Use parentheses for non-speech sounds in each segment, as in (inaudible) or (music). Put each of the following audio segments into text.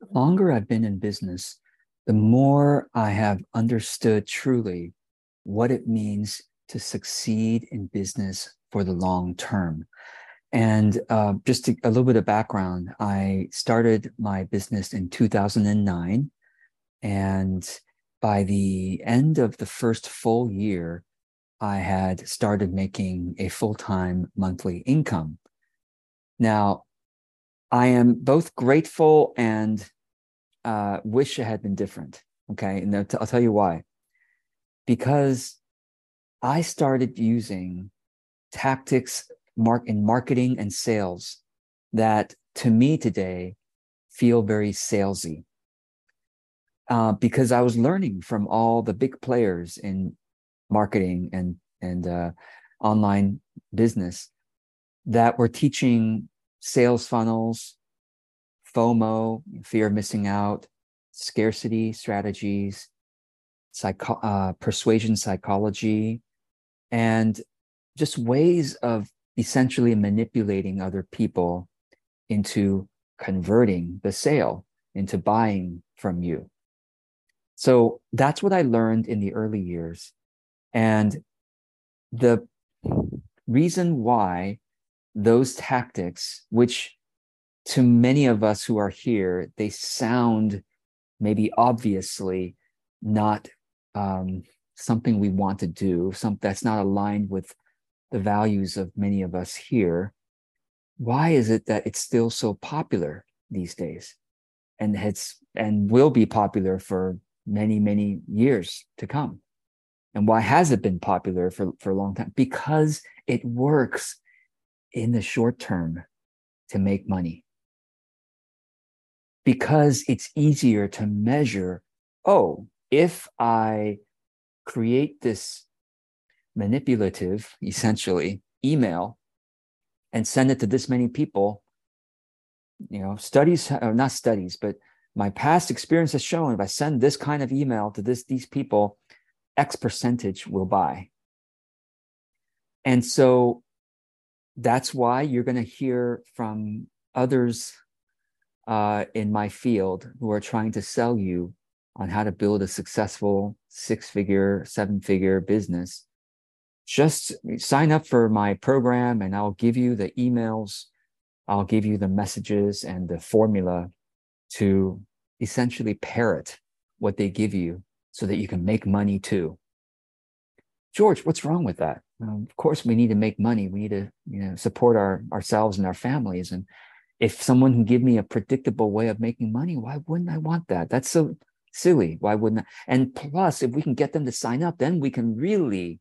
the longer I've been in business, the more I have understood truly what it means to succeed in business for the long term. And uh, just to, a little bit of background, I started my business in 2009. And by the end of the first full year, I had started making a full time monthly income. Now, I am both grateful and uh, wish it had been different. Okay. And I'll tell you why. Because I started using tactics mark in marketing and sales that to me today feel very salesy. Uh, because I was learning from all the big players in marketing and and uh, online business that were teaching sales funnels, FOMO, fear of missing out, scarcity strategies, psycho- uh, persuasion psychology, and just ways of essentially manipulating other people into converting the sale into buying from you. So that's what I learned in the early years. And the reason why those tactics, which to many of us who are here, they sound maybe obviously not um, something we want to do, something that's not aligned with the values of many of us here. Why is it that it's still so popular these days? And it's and will be popular for many, many years to come. And why has it been popular for, for a long time? Because it works in the short term to make money. Because it's easier to measure, oh, if I create this manipulative, essentially, email and send it to this many people, you know, studies, or not studies, but my past experience has shown if I send this kind of email to this these people, X percentage will buy. And so that's why you're going to hear from others uh, in my field who are trying to sell you on how to build a successful six figure, seven figure business. Just sign up for my program and I'll give you the emails. I'll give you the messages and the formula to essentially parrot what they give you so that you can make money too. George, what's wrong with that? Um, of course, we need to make money. We need to, you know, support our ourselves and our families. And if someone can give me a predictable way of making money, why wouldn't I want that? That's so silly. Why wouldn't I? And plus, if we can get them to sign up, then we can really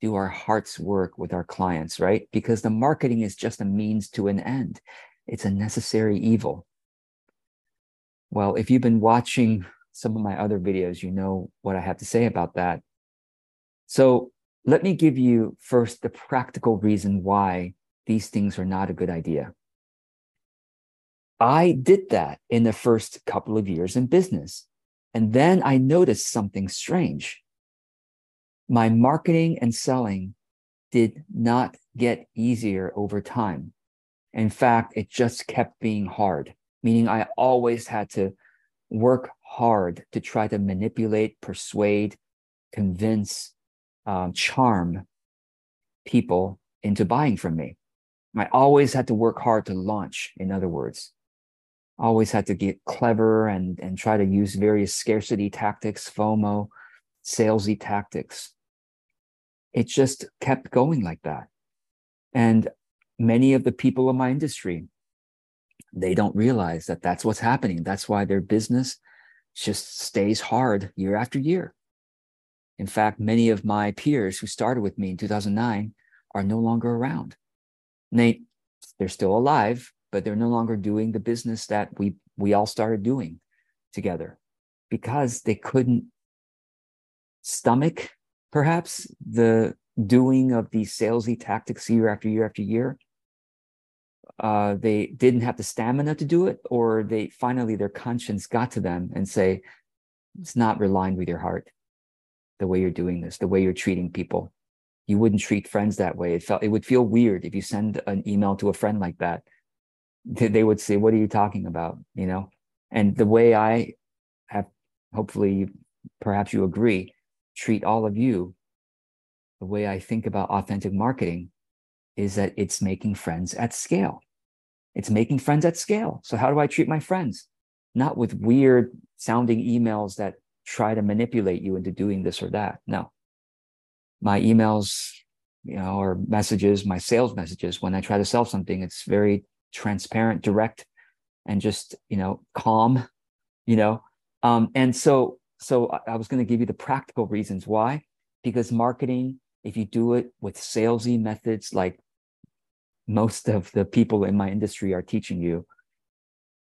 do our heart's work with our clients, right? Because the marketing is just a means to an end. It's a necessary evil. Well, if you've been watching some of my other videos, you know what I have to say about that. So let me give you first the practical reason why these things are not a good idea. I did that in the first couple of years in business. And then I noticed something strange. My marketing and selling did not get easier over time. In fact, it just kept being hard, meaning I always had to work hard to try to manipulate, persuade, convince, um, charm people into buying from me. I always had to work hard to launch, in other words. Always had to get clever and, and try to use various scarcity tactics, FOMO, salesy tactics. It just kept going like that. And many of the people in my industry, they don't realize that that's what's happening. That's why their business just stays hard year after year. In fact, many of my peers who started with me in 2009 are no longer around. They, they're still alive, but they're no longer doing the business that we, we all started doing together because they couldn't stomach perhaps the doing of these salesy tactics year after year after year. Uh, they didn't have the stamina to do it, or they finally their conscience got to them and say, it's not relying with your heart the way you're doing this, the way you're treating people. You wouldn't treat friends that way. It felt it would feel weird if you send an email to a friend like that. They would say, "What are you talking about?" You know. And the way I have, hopefully, perhaps you agree, treat all of you, the way I think about authentic marketing is that it's making friends at scale. It's making friends at scale. So, how do I treat my friends? Not with weird sounding emails that try to manipulate you into doing this or that. No. My emails, you know, or messages, my sales messages, when I try to sell something, it's very transparent, direct, and just, you know, calm, you know. Um, and so, so I was going to give you the practical reasons why, because marketing, if you do it with salesy methods like most of the people in my industry are teaching you,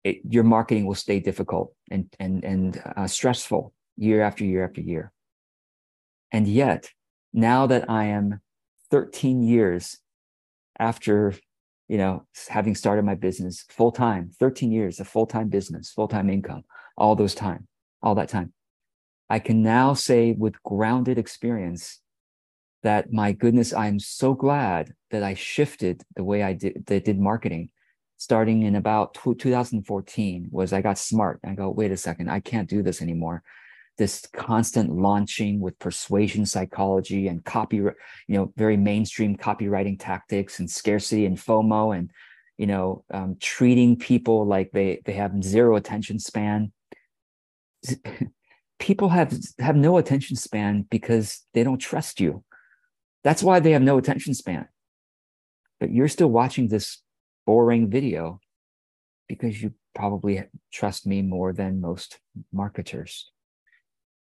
it, your marketing will stay difficult and and and uh, stressful year after year after year. And yet, now that I am 13 years after, you know, having started my business full time, 13 years of full time business, full time income, all those time, all that time, I can now say with grounded experience that my goodness, I'm so glad that I shifted the way I did, that did marketing starting in about 2014 was I got smart. I go, wait a second, I can't do this anymore. This constant launching with persuasion psychology and copy, you know, very mainstream copywriting tactics and scarcity and FOMO and, you know, um, treating people like they they have zero attention span. (laughs) people have have no attention span because they don't trust you that's why they have no attention span. But you're still watching this boring video because you probably trust me more than most marketers.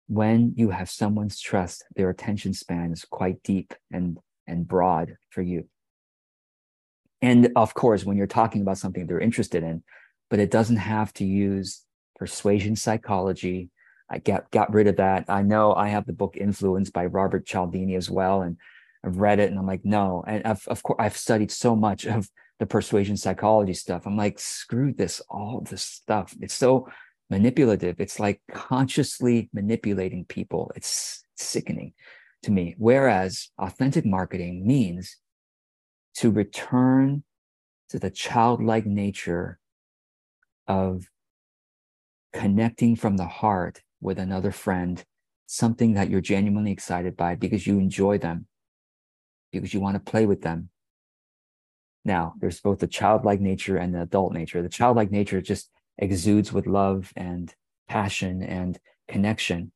When you have someone's trust, their attention span is quite deep and, and broad for you. And of course, when you're talking about something they're interested in, but it doesn't have to use persuasion psychology. I got, got rid of that. I know I have the book Influence by Robert Cialdini as well. And I've read it and I'm like, no. And I've, of course, I've studied so much of the persuasion psychology stuff. I'm like, screw this, all this stuff. It's so manipulative. It's like consciously manipulating people. It's sickening to me. Whereas authentic marketing means to return to the childlike nature of connecting from the heart with another friend, something that you're genuinely excited by because you enjoy them because you want to play with them. Now, there's both the childlike nature and the adult nature. The childlike nature is just exudes with love and passion and connection.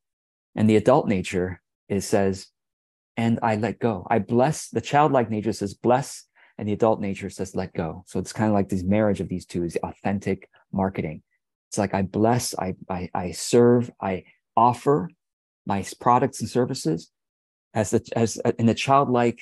And the adult nature is says, and I let go. I bless the childlike nature says bless, and the adult nature says let go. So it's kind of like this marriage of these two is authentic marketing. It's like I bless, I, I, I serve, I offer my products and services as the as in the childlike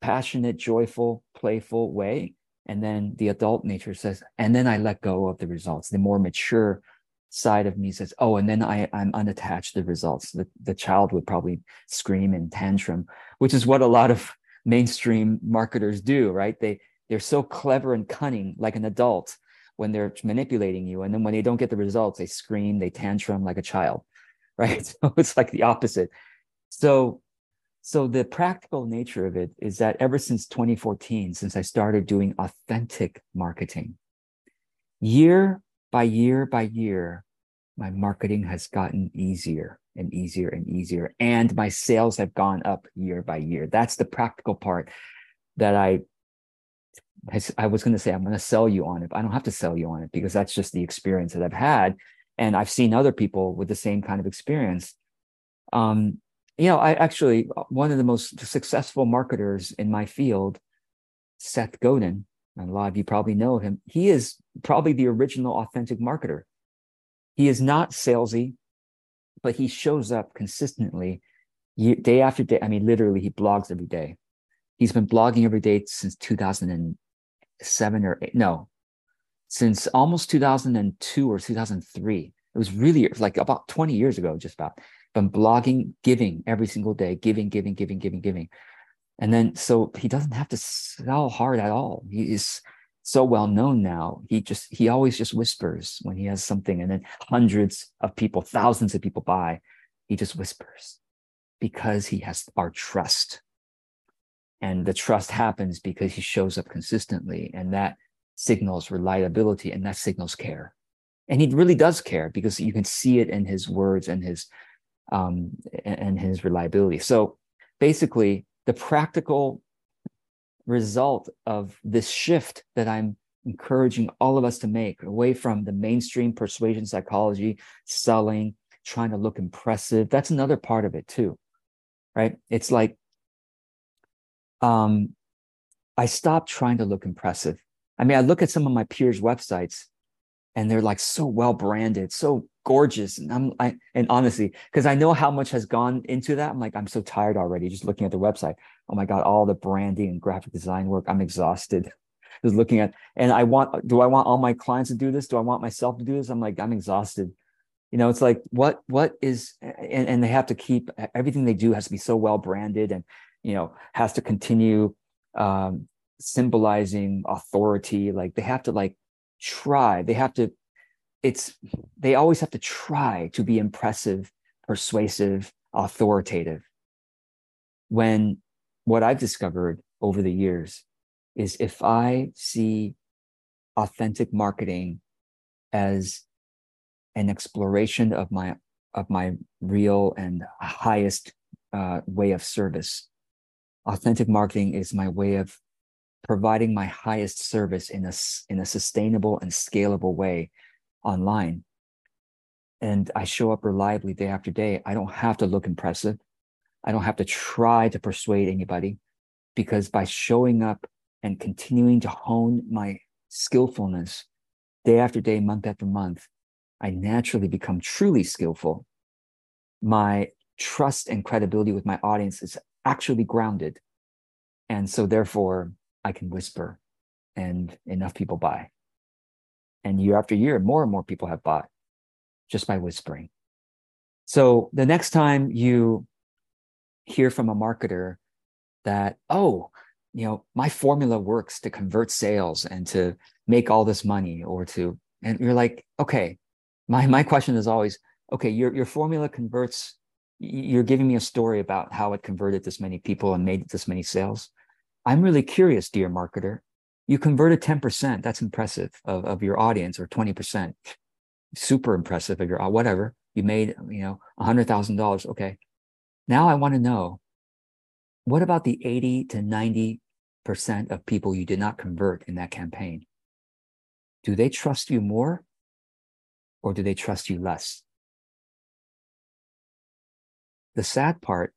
passionate, joyful, playful way. And then the adult nature says, and then I let go of the results. The more mature side of me says, oh, and then I, I'm unattached to the results. The, the child would probably scream and tantrum, which is what a lot of mainstream marketers do, right? They they're so clever and cunning like an adult when they're manipulating you. And then when they don't get the results, they scream, they tantrum like a child, (laughs) right? So it's like the opposite. So so the practical nature of it is that ever since 2014, since I started doing authentic marketing, year by year by year, my marketing has gotten easier and easier and easier. And my sales have gone up year by year. That's the practical part that I I was going to say, I'm going to sell you on it. But I don't have to sell you on it because that's just the experience that I've had. And I've seen other people with the same kind of experience. Um, you know, I actually one of the most successful marketers in my field, Seth Godin, and a lot of you probably know him. He is probably the original authentic marketer. He is not salesy, but he shows up consistently day after day. I mean, literally, he blogs every day. He's been blogging every day since 2007 or eight, no, since almost 2002 or 2003. It was really like about 20 years ago, just about been blogging, giving every single day, giving, giving, giving, giving, giving. And then so he doesn't have to sell hard at all. He is so well known now. He just he always just whispers when he has something, and then hundreds of people, thousands of people buy. He just whispers because he has our trust. And the trust happens because he shows up consistently, and that signals reliability and that signals care. and he really does care because you can see it in his words and his um, and his reliability. So basically, the practical result of this shift that I'm encouraging all of us to make away from the mainstream persuasion psychology, selling, trying to look impressive. That's another part of it too, right? It's like um, I stopped trying to look impressive. I mean, I look at some of my peers' websites and they're like so well branded, so gorgeous. And I'm I and honestly, because I know how much has gone into that, I'm like, I'm so tired already just looking at the website. Oh my God, all the branding and graphic design work. I'm exhausted. (laughs) Just looking at and I want do I want all my clients to do this? Do I want myself to do this? I'm like, I'm exhausted. You know, it's like what what is and, and they have to keep everything they do has to be so well branded and you know has to continue um symbolizing authority. Like they have to like try, they have to it's they always have to try to be impressive, persuasive, authoritative. When what I've discovered over the years is if I see authentic marketing as an exploration of my of my real and highest uh, way of service. Authentic marketing is my way of providing my highest service in a in a sustainable and scalable way online and I show up reliably day after day, I don't have to look impressive. I don't have to try to persuade anybody because by showing up and continuing to hone my skillfulness day after day, month after month, I naturally become truly skillful. My trust and credibility with my audience is actually grounded. And so, therefore, I can whisper and enough people buy. And year after year, more and more people have bought just by whispering. So the next time you hear from a marketer that, oh, you know, my formula works to convert sales and to make all this money or to, and you're like, okay, my, my question is always, okay, your, your formula converts, you're giving me a story about how it converted this many people and made this many sales. I'm really curious, dear marketer you converted 10%. That's impressive of, of your audience or 20%. Super impressive of your, uh, whatever. You made, you know, $100,000. Okay. Now I want to know what about the 80 to 90% of people you did not convert in that campaign? Do they trust you more or do they trust you less? The sad part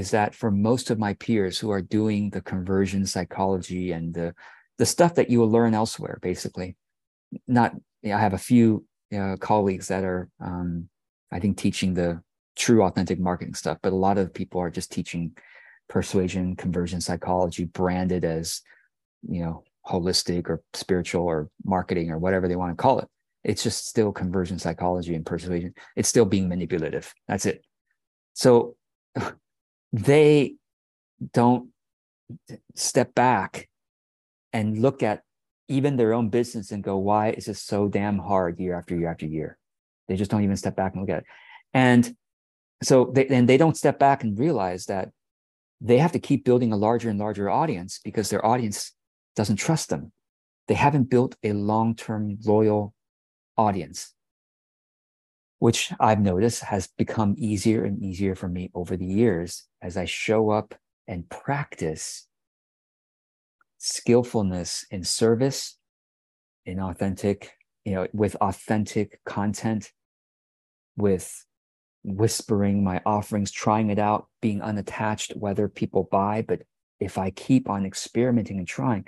is that for most of my peers who are doing the conversion psychology and the the stuff that you will learn elsewhere, basically, not I have a few uh, colleagues that are um, I think teaching the true authentic marketing stuff, but a lot of people are just teaching persuasion, conversion psychology, branded as you know holistic or spiritual or marketing or whatever they want to call it. It's just still conversion psychology and persuasion. It's still being manipulative. That's it. So they don't step back and look at even their own business and go, why is this so damn hard year after year after year? They just don't even step back and look at it. And so they and they don't step back and realize that they have to keep building a larger and larger audience because their audience doesn't trust them. They haven't built a long-term loyal audience which I've noticed has become easier and easier for me over the years as I show up and practice skillfulness in service, in authentic, you know, with authentic content, with whispering my offerings, trying it out, being unattached, whether people buy. But if I keep on experimenting and trying,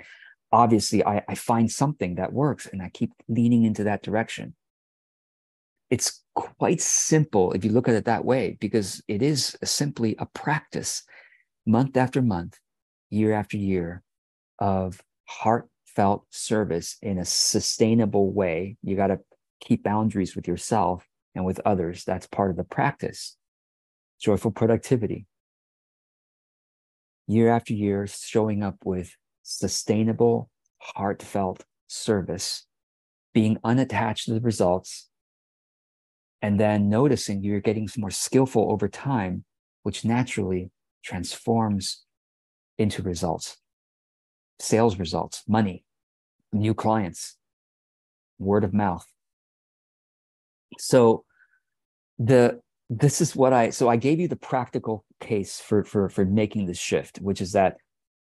obviously I, I find something that works and I keep leaning into that direction it's quite simple if you look at it that way, because it is simply a practice month after month, year after year of heartfelt service in a sustainable way. You got to keep boundaries with yourself and with others. That's part of the practice. Joyful productivity. Year after year, showing up with sustainable, heartfelt service, being unattached to the results, and then noticing you're getting more skillful over time, which naturally transforms into results, sales results, money, new clients, word of mouth, So the this is what I so I gave you the practical case for for for making this shift, which is that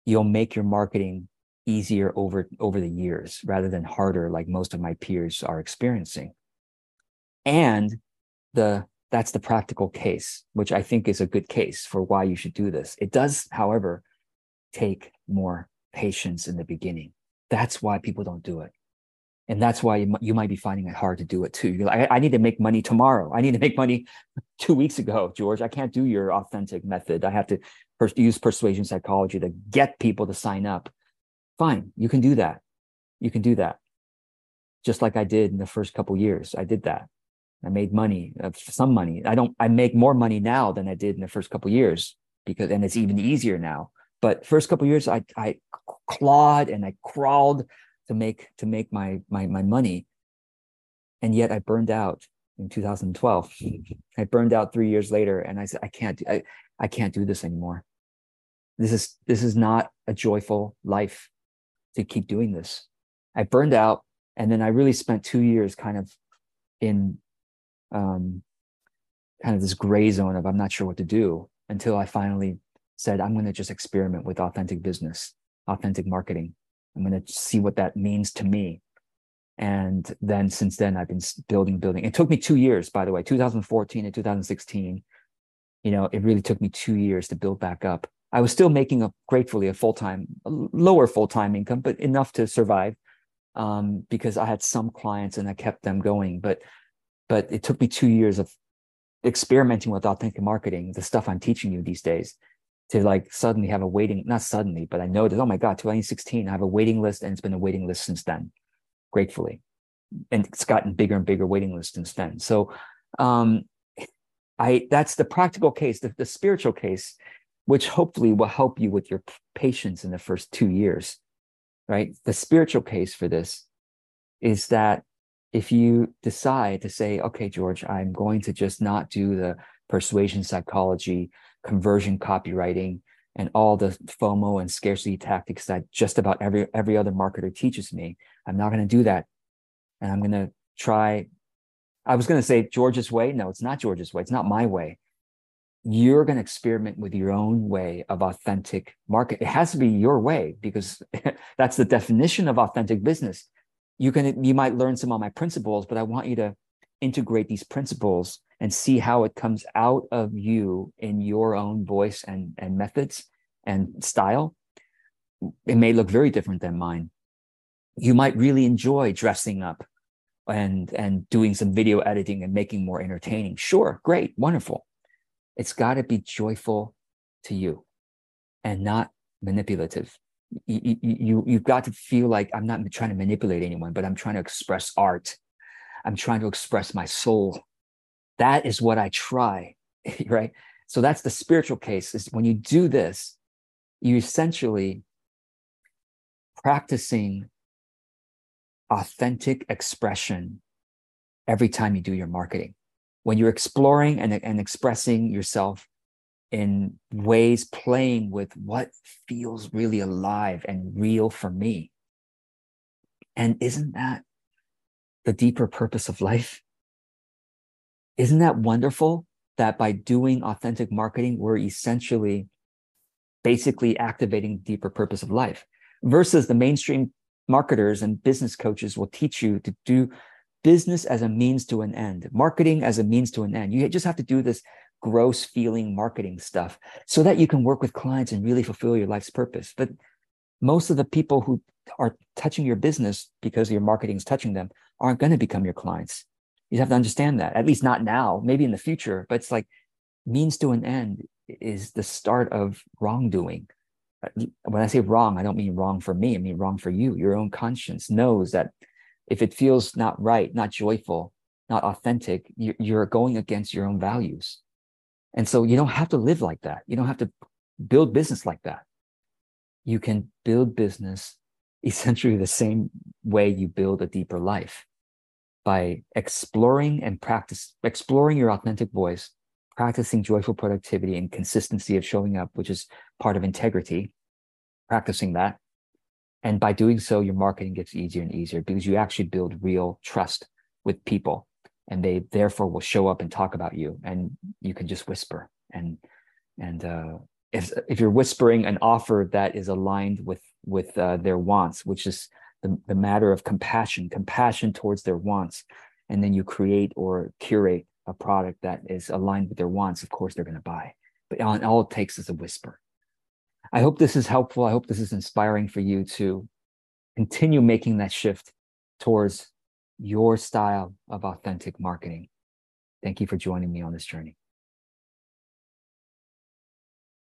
you'll make your marketing easier over over the years rather than harder like most of my peers are experiencing. And the that's the practical case, which I think is a good case for why you should do this. It does, however, take more patience in the beginning. That's why people don't do it and that's why you, might be finding it hard to do it too. You're like, I, I, need to make money tomorrow. I need to make money (laughs) two weeks ago, George. I can't do your authentic method. I have to pers- use persuasion psychology to get people to sign up. Fine, you can do that. You can do that. Just like I did in the first couple years, I did that. I made money, uh, some money. I don't. I make more money now than I did in the first couple years because, and it's even easier now. But first couple years, I I clawed and I crawled to make to make my my my money and yet i burned out in 2012 i burned out three years later and i said i can't I, I can't do this anymore this is this is not a joyful life to keep doing this i burned out and then i really spent two years kind of in um kind of this gray zone of i'm not sure what to do until i finally said i'm going to just experiment with authentic business authentic marketing I'm going to see what that means to me. And then since then, I've been building, building. It took me two years, by the way, 2014 and 2016. You know, it really took me two years to build back up. I was still making a gratefully a full time, lower full time income, but enough to survive um, because I had some clients and I kept them going. But but it took me two years of experimenting with authentic marketing, the stuff I'm teaching you these days, to like suddenly have a waiting, not suddenly, but I noticed, oh my God, 2016, I have a waiting list and it's been a waiting list since then, gratefully. And it's gotten bigger and bigger waiting list since then. So um, I that's the practical case, the, the spiritual case, which hopefully will help you with your patience in the first two years, right? The spiritual case for this is that if you decide to say, okay, George, I'm going to just not do the persuasion psychology, conversion copywriting, and all the FOMO and scarcity tactics that just about every every other marketer teaches me. I'm not going to do that, and I'm going to try. I was going to say George's way. No, it's not George's way. It's not my way. You're going to experiment with your own way of authentic market. It has to be your way because (laughs) that's the definition of authentic business. You can you might learn some of my principles, but I want you to integrate these principles and see how it comes out of you in your own voice and, and methods and style, it may look very different than mine. You might really enjoy dressing up and and doing some video editing and making more entertaining. Sure, great, wonderful. It's got to be joyful to you and not manipulative. You, you, you've got to feel like I'm not trying to manipulate anyone, but I'm trying to express art. I'm trying to express my soul that is what I try, (laughs) right? So that's the spiritual case is when you do this, you essentially practicing authentic expression every time you do your marketing. When you're exploring and, and expressing yourself in ways playing with what feels really alive and real for me. And isn't that the deeper purpose of life? Isn't that wonderful that by doing authentic marketing, we're essentially basically activating the deeper purpose of life versus the mainstream marketers and business coaches will teach you to do business as a means to an end, marketing as a means to an end. You just have to do this gross feeling marketing stuff so that you can work with clients and really fulfill your life's purpose. But most of the people who are touching your business because your marketing is touching them aren't going to become your clients. You have to understand that, at least not now, maybe in the future, but it's like means to an end is the start of wrongdoing. When I say wrong, I don't mean wrong for me, I mean wrong for you. Your own conscience knows that if it feels not right, not joyful, not authentic, you're going against your own values. And so you don't have to live like that. You don't have to build business like that. You can build business (laughs) essentially the same way you build a deeper life by exploring and practice exploring your authentic voice practicing joyful productivity and consistency of showing up which is part of integrity practicing that and by doing so your marketing gets easier and easier because you actually build real trust with people and they therefore will show up and talk about you and you can just whisper. And and uh, if if you're whispering an offer that is aligned with with uh, their wants which is the, the matter of compassion compassion towards their wants and then you create or curate a product that is aligned with their wants of course they're going to buy. But all, all it takes is a whisper. I hope this is helpful. I hope this is inspiring for you to continue making that shift towards your style of authentic marketing. Thank you for joining me on this journey.